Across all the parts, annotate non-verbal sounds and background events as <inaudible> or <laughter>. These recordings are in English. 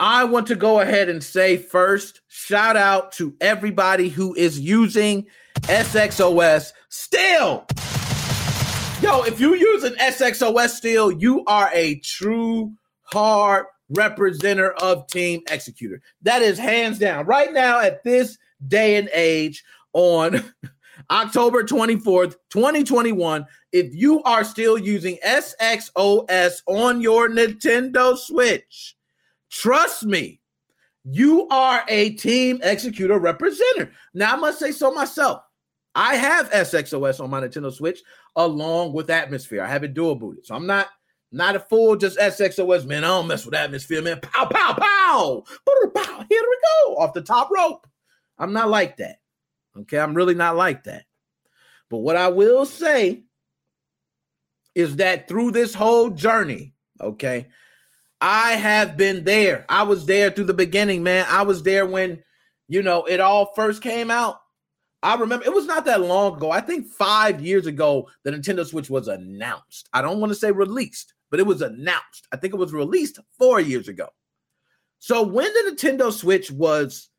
I want to go ahead and say first, shout out to everybody who is using SXOS still. Yo, if you use an SXOS still, you are a true hard representative of Team Xecuter. That is hands down. Right now, at this day and age, on <laughs> October 24th, 2021, if you are still using SXOS on your Nintendo Switch, Trust me, you are a Team Xecuter representative. Now, I must say so myself. I have SXOS on my Nintendo Switch along with Atmosphere. I have it dual booted. So I'm not not a fool, just SXOS, man. I don't mess with Atmosphere, man. Pow, pow, pow. pow. Here we go. Off the top rope. I'm not like that. Okay. I'm really not like that. But what I will say is that through this whole journey, okay, I have been there. I was there through the beginning, man. I was there when, you know, it all first came out. I remember it was not that long ago. I think five years ago, the Nintendo Switch was announced. I don't want to say released, but it was announced. I think it was released four years ago. So when the Nintendo Switch was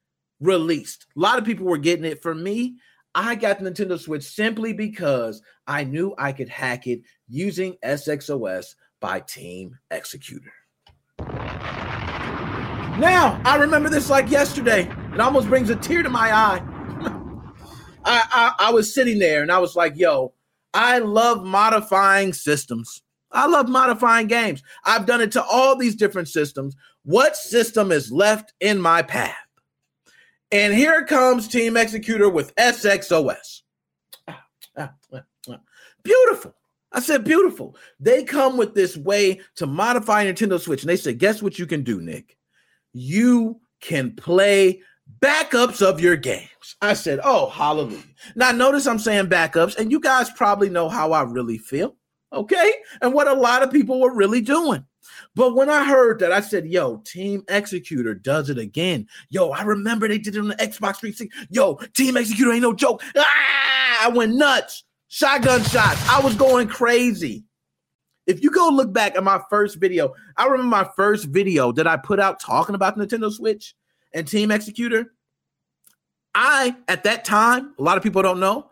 released, a lot of people were getting it. For me, I got the Nintendo Switch simply because I knew I could hack it using SXOS by Team Xecuter. Now, I remember this like yesterday. It almost brings a tear to my eye. <laughs> I, I, I was sitting there and I was like, yo, I love modifying systems. I love modifying games. I've done it to all these different systems. What system is left in my path? And here comes Team Xecuter with SXOS. Beautiful. I said, beautiful. They come with this way to modify Nintendo Switch. And they said, guess what you can do, Nick? You can play backups of your games. I said, oh, hallelujah. Now, notice I'm saying backups, and you guys probably know how I really feel. Okay. And what a lot of people were really doing. But when I heard that, I said, yo, Team Xecuter does it again. Yo, I remember they did it on the Xbox 360. Yo, Team Xecuter ain't no joke. Ah, I went nuts shotgun shots. I was going crazy. If you go look back at my first video, I remember my first video that I put out talking about the Nintendo Switch and Team Xecuter. I, at that time, a lot of people don't know,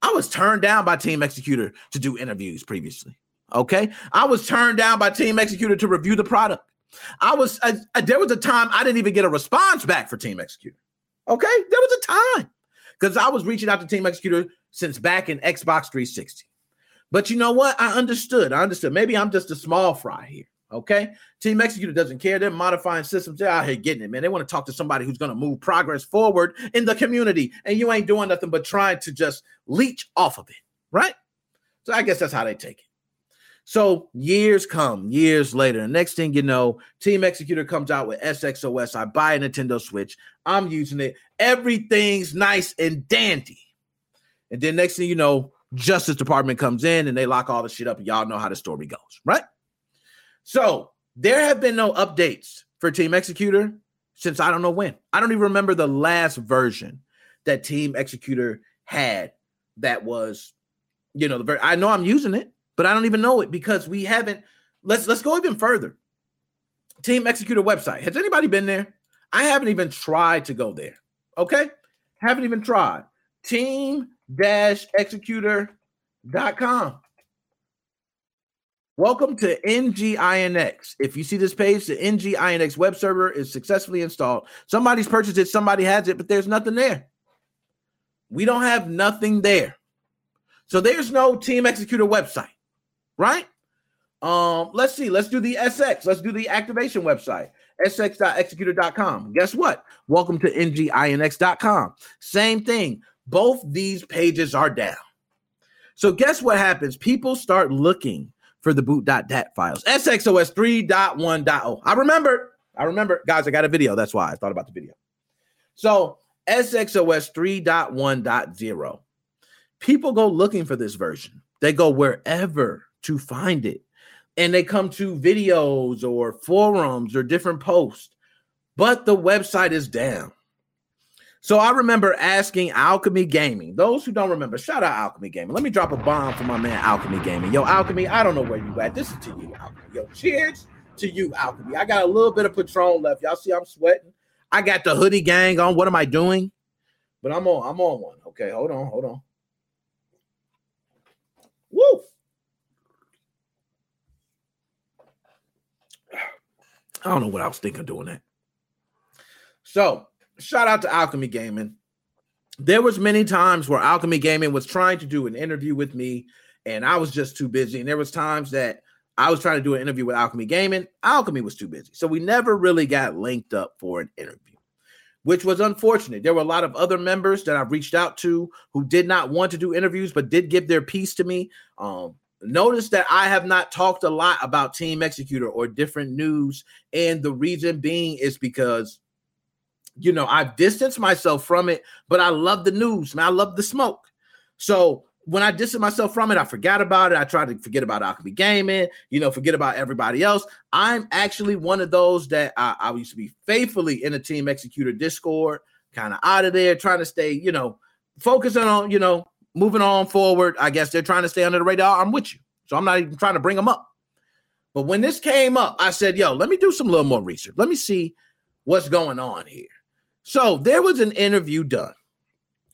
I was turned down by Team Xecuter to do interviews previously. Okay. I was turned down by Team Xecuter to review the product. I was, I, I, there was a time I didn't even get a response back for Team Xecuter. Okay. There was a time because I was reaching out to Team Xecuter since back in Xbox 360. But you know what? I understood. I understood. Maybe I'm just a small fry here. Okay. Team Xecuter doesn't care. They're modifying systems. They're out here getting it, man. They want to talk to somebody who's going to move progress forward in the community. And you ain't doing nothing but trying to just leech off of it. Right. So I guess that's how they take it. So years come, years later. next thing you know, Team Xecuter comes out with SXOS. I buy a Nintendo Switch. I'm using it. Everything's nice and dandy. And then next thing you know, Justice Department comes in and they lock all the shit up. Y'all know how the story goes, right? So there have been no updates for Team Xecuter since I don't know when. I don't even remember the last version that Team Xecuter had that was, you know, the very I know I'm using it, but I don't even know it because we haven't. Let's let's go even further. Team Xecuter website. Has anybody been there? I haven't even tried to go there. Okay. Haven't even tried. Team xecuter.com. Welcome to NGINX. If you see this page, the NGINX web server is successfully installed. Somebody's purchased it, somebody has it, but there's nothing there. We don't have nothing there. So there's no Team Xecuter website, right? Um, let's see. Let's do the SX. Let's do the activation website. sx.xecuter.com. Guess what? Welcome to NGINX.com. Same thing both these pages are down. So guess what happens? People start looking for the boot.dat files. SXOS 3.1.0. I remember. I remember. Guys, I got a video. That's why I thought about the video. So SXOS 3.1.0. People go looking for this version. They go wherever to find it. And they come to videos or forums or different posts. But the website is down. So I remember asking Alchemy Gaming. Those who don't remember, shout out Alchemy Gaming. Let me drop a bomb for my man Alchemy Gaming. Yo, Alchemy, I don't know where you at. This is to you, Alchemy. Yo, cheers to you, Alchemy. I got a little bit of Patron left. Y'all see I'm sweating. I got the hoodie gang on. What am I doing? But I'm on. I'm on one. Okay, hold on, hold on. Woo! I don't know what I was thinking doing that. So, shout out to Alchemy Gaming. There was many times where Alchemy Gaming was trying to do an interview with me, and I was just too busy. And there was times that I was trying to do an interview with Alchemy Gaming. Alchemy was too busy, so we never really got linked up for an interview, which was unfortunate. There were a lot of other members that I've reached out to who did not want to do interviews, but did give their piece to me. Um, Notice that I have not talked a lot about Team Xecuter or different news. And the reason being is because, you know, I've distanced myself from it, but I love the news, man. I love the smoke. So when I distanced myself from it, I forgot about it. I tried to forget about Alchemy Gaming, you know, forget about everybody else. I'm actually one of those that I, I used to be faithfully in a Team Xecuter Discord, kind of out of there, trying to stay, you know, focusing on, you know, moving on forward, I guess they're trying to stay under the radar. I'm with you. So I'm not even trying to bring them up. But when this came up, I said, yo, let me do some little more research. Let me see what's going on here. So there was an interview done.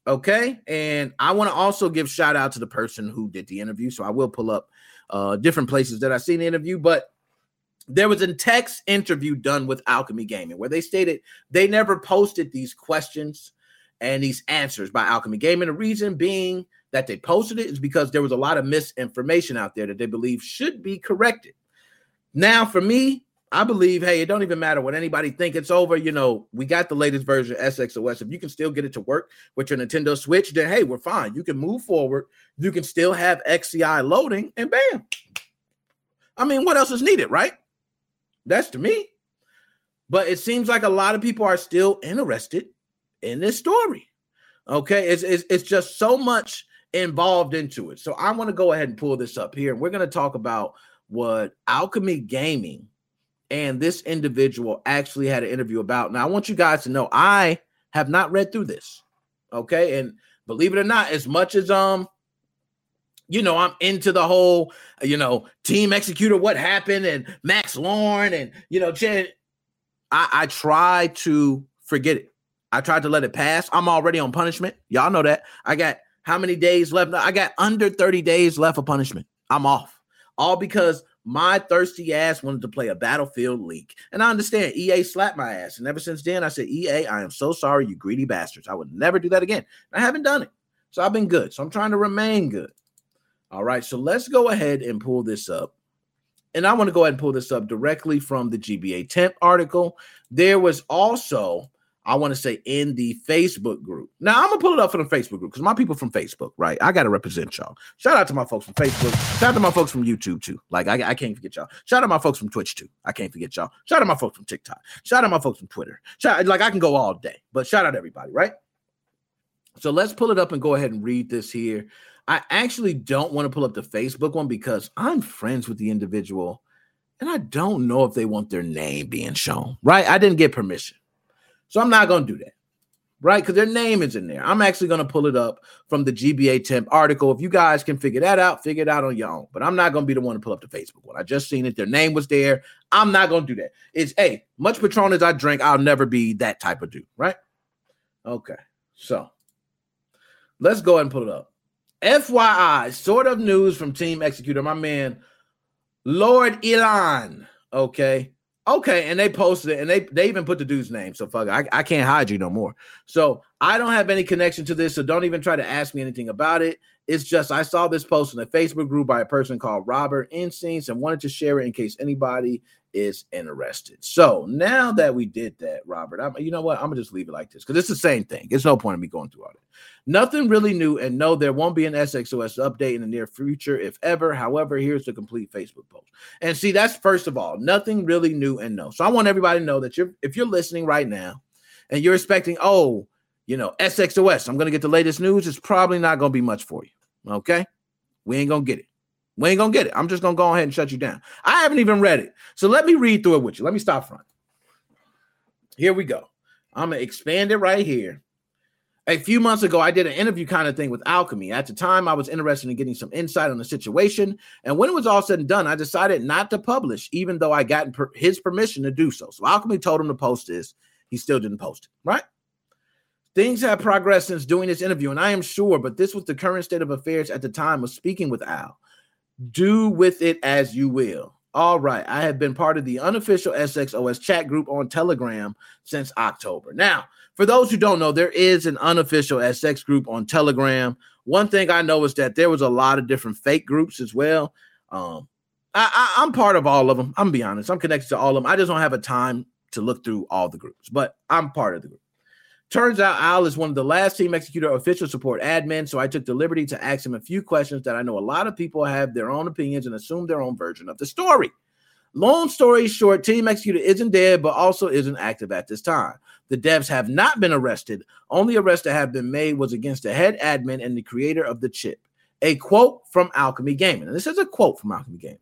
Okay. And I want to also give shout out to the person who did the interview. So I will pull up uh, different places that I've seen the interview, but there was a text interview done with Alchemy Gaming where they stated they never posted these questions and these answers by Alchemy Gaming. The reason being that they posted it is because there was a lot of misinformation out there that they believe should be corrected. Now, for me, I believe, hey, it don't even matter what anybody think. It's over. You know, we got the latest version of SXOS. If you can still get it to work with your Nintendo Switch, then hey, we're fine. You can move forward. You can still have XCI loading, and bam. I mean, what else is needed, right? That's to me. But it seems like a lot of people are still interested in this story. Okay, it's, it's, it's just so much involved into it. So I want to go ahead and pull this up here. And we're going to talk about what Alchemy Gaming and this individual actually had an interview about. Now, I want you guys to know I have not read through this. Okay, and believe it or not, as much as um you know, I'm into the whole, you know, Team Xecuter, what happened, and Max Louarn, and you know, Jen. I, I try to forget it. I tried to let it pass. I'm already on punishment. Y'all know that. I got how many days left? I got under 30 days left of punishment. I'm off. All because my thirsty ass wanted to play a battlefield league. And I understand EA slapped my ass. And ever since then, I said, EA, I am so sorry, you greedy bastards. I would never do that again. I haven't done it. So I've been good. So I'm trying to remain good. All right. So let's go ahead and pull this up. And I want to go ahead and pull this up directly from the GBAtemp article. There was also I want to say in the Facebook group. Now I'm gonna pull it up for the Facebook group because my people from Facebook, right? I gotta represent y'all. Shout out to my folks from Facebook. Shout out to my folks from YouTube too. Like I, I can't forget y'all. Shout out to my folks from Twitch too. I can't forget y'all. Shout out to my folks from TikTok. Shout out my folks from Twitter. Shout like I can go all day, but shout out everybody, right? So let's pull it up and go ahead and read this here. I actually don't want to pull up the Facebook one because I'm friends with the individual and I don't know if they want their name being shown, right? I didn't get permission. So I'm not going to do that, right? Because their name is in there. I'm actually going to pull it up from the GBAtemp article. If you guys can figure that out, figure it out on your own. But I'm not going to be the one to pull up the Facebook one. I just seen it. Their name was there. I'm not going to do that. It's, hey, much Patron as I drink, I'll never be that type of dude, right? Okay. So let's go ahead and pull it up. FYI, sort of news from Team Xecuter, my man, Lord Elon. Okay. Okay, and they posted it, and they they even put the dude's name. So fuck. I, I can't hide you no more. So I don't have any connection to this, so don't even try to ask me anything about it. It's just I saw this post in a Facebook group by a person called Robert Instincts and wanted to share it in case anybody is interested. So now that we did that, Robert, I'm, you know what? I'm gonna just leave it like this because it's the same thing. It's no point in me going through all that. Nothing really new, and no, there won't be an SXOS update in the near future, if ever. However, here's the complete Facebook post. And see, that's first of all, nothing really new and no. So I want everybody to know that you're if you're listening right now and you're expecting, oh, you know, SXOS, I'm gonna get the latest news. It's probably not gonna be much for you. Okay, we ain't gonna get it. We ain't gonna get it. I'm just gonna go ahead and shut you down. I haven't even read it. So let me read through it with you. Let me stop front. Here we go. I'm gonna expand it right here. a few months ago, I did an interview kind of thing with Alchemy. At the time, I was interested in getting some insight on the situation. And when it was all said and done, I decided not to publish, even though I got his permission to do so. So Alchemy told him to post this. He still didn't post it, right? Things have progressed since doing this interview, and I am sure, but this was the current state of affairs at the time of speaking with Al. Do with it as you will. All right, I have been part of the unofficial SXOS chat group on Telegram since October. Now, for those who don't know, there is an unofficial SX group on Telegram. One thing I know is that there was a lot of different fake groups as well. Um, I, I, am part of all of them. I'm be honest. I'm connected to all of them. I just don't have a time to look through all the groups, but I'm part of the group. Turns out Al is one of the last Team Xecuter official support admins, so I took the liberty to ask him a few questions that I know a lot of people have their own opinions and assume their own version of the story. Long story short, Team Xecuter isn't dead, but also isn't active at this time. The devs have not been arrested. Only arrest that have been made was against the head admin and the creator of the chip. A quote from Alchemy Gaming. And this is a quote from Alchemy Gaming.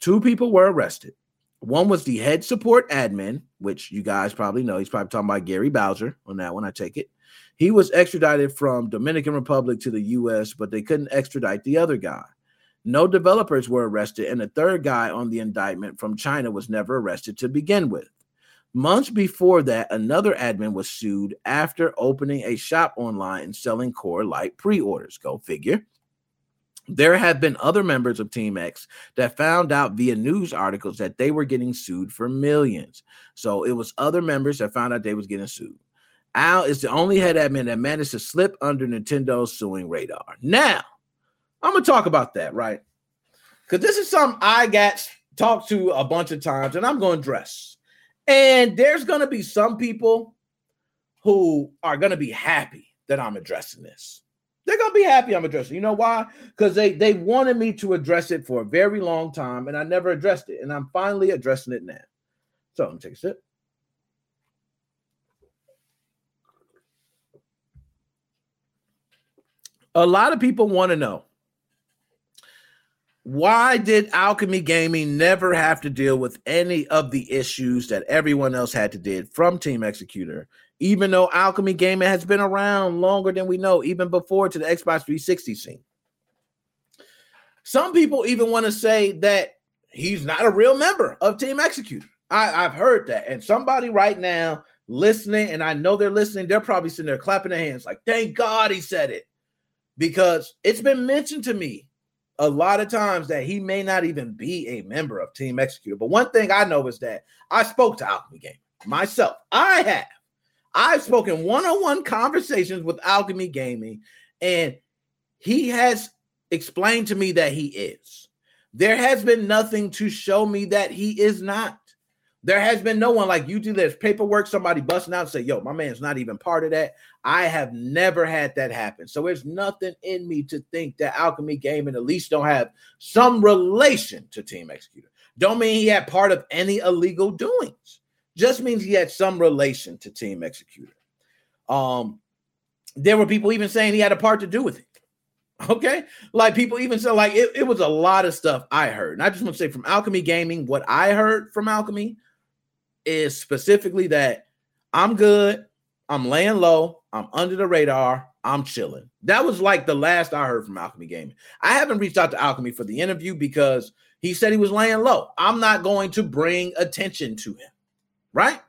Two people were arrested. One was the head support admin, which you guys probably know. He's probably talking about Gary Bowser on that one. I take it. He was extradited from Dominican Republic to the U.S., but they couldn't extradite the other guy. No developers were arrested, and the third guy on the indictment from China was never arrested to begin with. Months before that, another admin was sued after opening a shop online and selling Core Light pre orders. Go figure. There have been other members of Team X that found out via news articles that they were getting sued for millions. So it was other members that found out they was getting sued. Al is the only head admin that managed to slip under Nintendo's suing radar. Now, I'm gonna talk about that, right? Because this is something I got talked to a bunch of times, and I'm to dress. And there's to be some people who are to be happy that I'm addressing this. They're to be happy I'm addressing. You know why? Because they they wanted me to address it for a very long time, and I never addressed it, and I'm finally addressing it now. So me take a sip. A lot of people want to know why did Alchemy Gaming never have to deal with any of the issues that everyone else had to deal from Team Xecuter, even though Alchemy Gaming has been around longer than we know, even before to the Xbox 360 scene? Some people even want to say that he's not a real member of Team Xecuter. I, I've heard that. And somebody right now listening, and I know they're listening, they're probably sitting there clapping their hands like, thank God he said it. Because it's been mentioned to me a lot of times that he may not even be a member of Team Xecuter. But one thing I know is that I spoke to Alchemy Gaming myself. I have. I've spoken one-on-one conversations with Alchemy Gaming, and he has explained to me that he is. There has been nothing to show me that he is not. There has been no one like you do. There's paperwork, somebody busting out and say, Yo, my man's not even part of that. I have never had that happen. So there's nothing in me to think that Alchemy Gaming at least don't have some relation to Team Xecuter. Don't mean he had part of any illegal doings. Just means he had some relation to Team Xecuter. Um, there were people even saying he had a part to do with it. Okay. Like people even said, like it, it was a lot of stuff I heard. And I just want to say from Alchemy Gaming, what I heard from Alchemy is specifically that I'm good. I'm laying low. I'm under the radar. I'm chilling. That was like the last I heard from Alchemy Gaming. I haven't reached out to Alchemy for the interview because he said he was laying low. I'm not going to bring attention to him, right?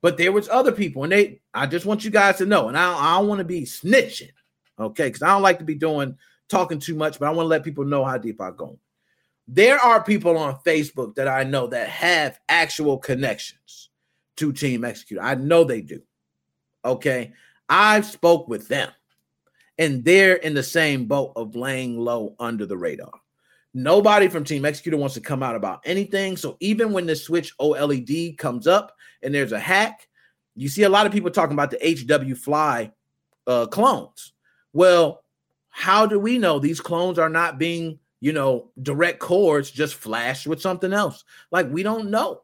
But there was other people, and they. I just want you guys to know, and I, I don't want to be snitching, okay? Because I don't like to be doing talking too much, but I want to let people know how deep I go. There are people on Facebook that I know that have actual connections to Team Execute. I know they do. Okay. I've spoke with them and they're in the same boat of laying low under the radar. Nobody from Team Xecuter wants to come out about anything. So even when the Switch OLED comes up and there's a hack, you see a lot of people talking about the HW Fly uh, clones. Well, how do we know these clones are not being you know, direct cords just flash with something else. Like we don't know.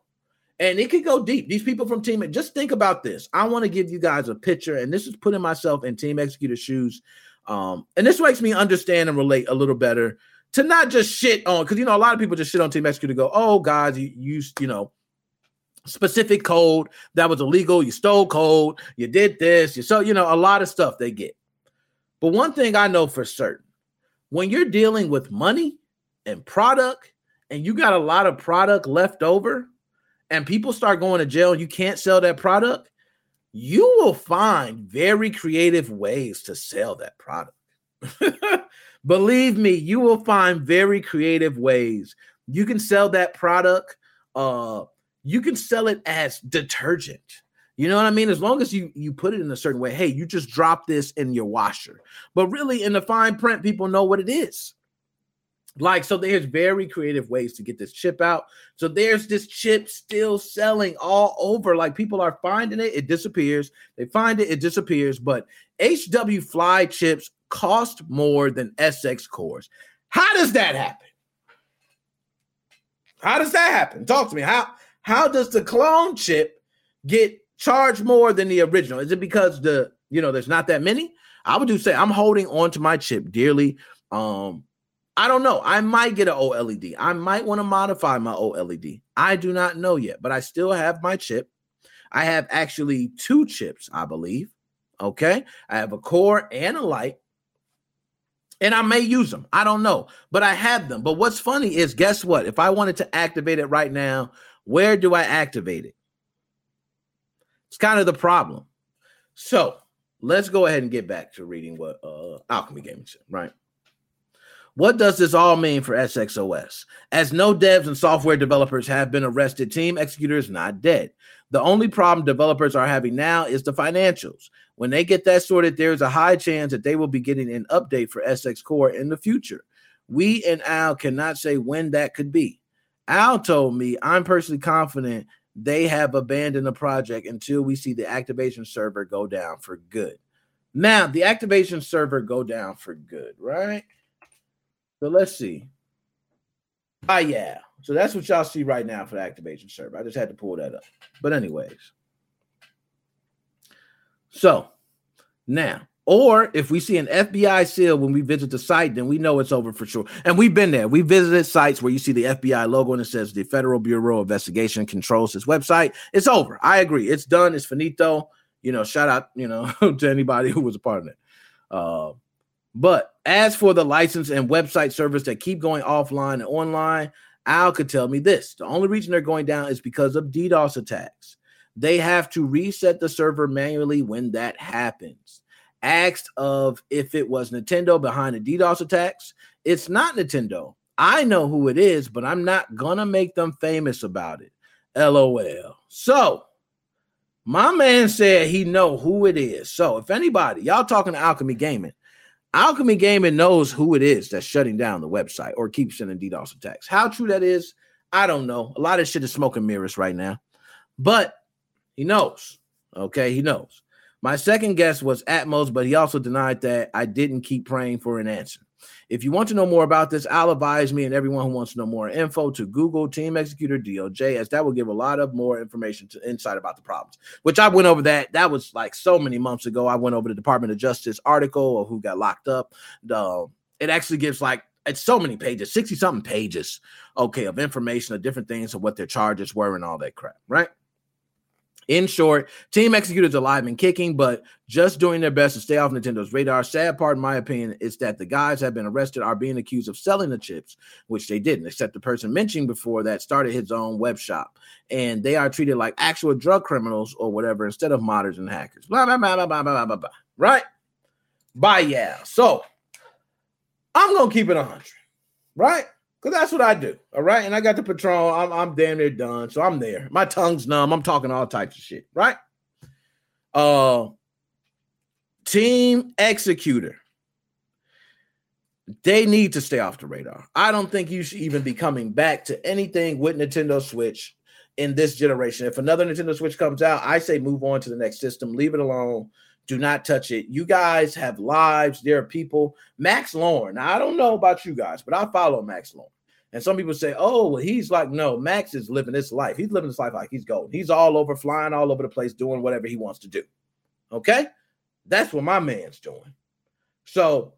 And it could go deep. These people from Team, just think about this. I want to give you guys a picture, and this is putting myself in Team Xecuter shoes. Um, and this makes me understand and relate a little better to not just shit on because you know a lot of people just shit on Team Mexico to go, oh guys, you, you you know, specific code that was illegal. You stole code, you did this, you so you know a lot of stuff they get. But one thing I know for certain, when you're dealing with money and product, and you got a lot of product left over, and people start going to jail and you can't sell that product, you will find very creative ways to sell that product. <laughs> Believe me, you will find very creative ways. You can sell that product. Uh, you can sell it as detergent. You know what I mean? As long as you you put it in a certain way. Hey, you just drop this in your washer. But really, in the fine print, people know what it is. Like, so there's very creative ways to get this chip out. So there's this chip still selling all over. Like people are finding it, it disappears. They find it, it disappears. But HW Fly chips cost more than SX cores. How does that happen? How does that happen? Talk to me. How how does the clone chip get charged more than the original? Is it because the you know there's not that many? I would do say I'm holding on to my chip dearly. Um, I don't know. I might get an OLED. I might want to modify my OLED. I do not know yet, but I still have my chip. I have actually two chips, I believe. Okay. I have a core and a light and I may use them. I don't know, but I have them. But what's funny is, guess what? If I wanted to activate it right now, where do I activate it? It's kind of the problem. So let's go ahead and get back to reading what uh, Alchemy Gaming said, right? What does this all mean for SXOS? As no devs and software developers have been arrested, Team Xecuter is not dead. The only problem developers are having now is the financials. When they get that sorted, there's a high chance that they will be getting an update for SX Core in the future. We and Al cannot say when that could be. Al told me I'm personally confident they have abandoned the project until we see the activation server go down for good. Now, the activation server go down for good, right? So let's see. Ah, yeah. So that's what y'all see right now for the activation server. I just had to pull that up. But anyways. So now, or if we see an FBI seal when we visit the site, then we know it's over for sure. And we've been there. We visited sites where you see the FBI logo and it says the Federal Bureau of Investigation controls this website. It's over. I agree. It's done. It's finito. You know, shout out, you know, <laughs> to anybody who was a part of it. Uh, but as for the license and website service that keep going offline and online, Al could tell me this. The only reason they're going down is because of DDoS attacks. They have to reset the server manually when that happens. Asked of if it was Nintendo behind the DDoS attacks, it's not Nintendo. I know who it is, but I'm not gonna make them famous about it. LOL. So my man said he know who it is. So if anybody, y'all talking to Alchemy Gaming, Alchemy Gaming knows who it is that's shutting down the website or keeps sending DDoS attacks. How true that is, I don't know. A lot of shit is smoke and mirrors right now, but he knows. Okay, he knows. My second guess was Atmos, but he also denied that I didn't keep praying for an answer. If you want to know more about this, advise me and everyone who wants to know more info to Google Team Xecuter DOJ, as that will give a lot of more information to insight about the problems. Which I went over that. That was like so many months ago. I went over the Department of Justice article of who got locked up. The, it actually gives like it's so many pages, 60 something pages, okay, of information of different things of what their charges were and all that crap, right? In short, Team executed alive and kicking, but just doing their best to stay off Nintendo's radar. Sad part, in my opinion, is that the guys have been arrested are being accused of selling the chips, which they didn't, except the person mentioned before that started his own web shop. And they are treated like actual drug criminals or whatever instead of modders and hackers. Blah, blah, blah, blah, blah, blah, blah, blah. Right? Bye, yeah. So I'm going to keep it 100. Right? Because that's what I do. All right. And I got the Patron. I'm, I'm damn near done. So I'm there. My tongue's numb. I'm talking all types of shit. Right. Uh Team Xecuter. They need to stay off the radar. I don't think you should even be coming back to anything with Nintendo Switch in this generation. If another Nintendo Switch comes out, I say move on to the next system. Leave it alone. Do not touch it. You guys have lives. There are people. Max Louarn. Now, I don't know about you guys, but I follow Max Louarn. And some people say, oh, well, he's like, no, Max is living this life. He's living this life like he's golden. He's all over, flying all over the place, doing whatever he wants to do. Okay. That's what my man's doing. So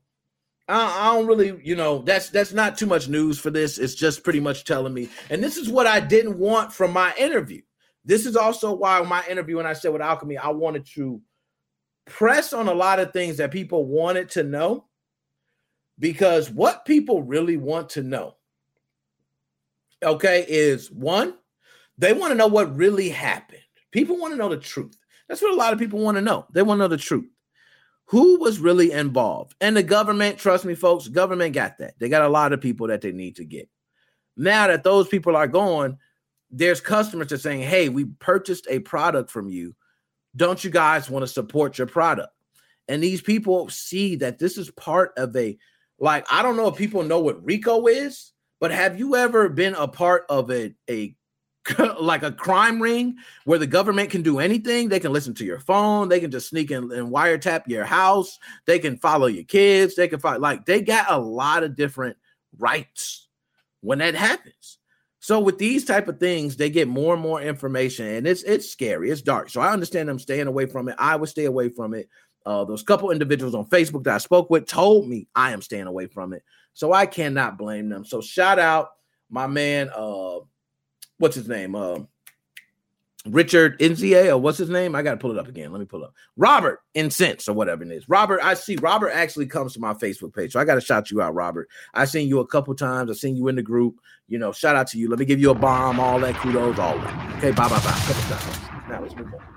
I, I, don't really, you know, that's that's not too much news for this. It's just pretty much telling me, and this is what I didn't want from my interview. This is also why my interview when I said with Alchemy, I wanted to press on a lot of things that people wanted to know because what people really want to know, okay, is one, they want to know what really happened. People want to know the truth. That's what a lot of people want to know. They want to know the truth. Who was really involved? And the government, trust me, folks, government got that. They got a lot of people that they need to get. Now that those people are gone, there's customers that are saying, Hey, we purchased a product from you. Don't you guys want to support your product? And these people see that this is part of a like, I don't know if people know what RICO is, but have you ever been a part of a, a <laughs> like a crime ring where the government can do anything? They can listen to your phone, they can just sneak in and wiretap your house, they can follow your kids, they can find like they got a lot of different rights when that happens. So with these type of things, they get more and more information, and it's it's scary. It's dark. So I understand them staying away from it. I would stay away from it. Uh, those couple individuals on Facebook that I spoke with told me I am staying away from it. So I cannot blame them. So shout out my man, uh, what's his name? Uh, Richard Nza, or what's his name? I gotta pull it up again. Let me pull up Robert Incense or whatever it is. Robert, I see Robert actually comes to my Facebook page, so I gotta shout you out, Robert. I seen you a couple times. I seen you in the group. You know, shout out to you. Let me give you a bomb, all that kudos, all that. Okay, bye bye bye. Couple times. Now let's move on.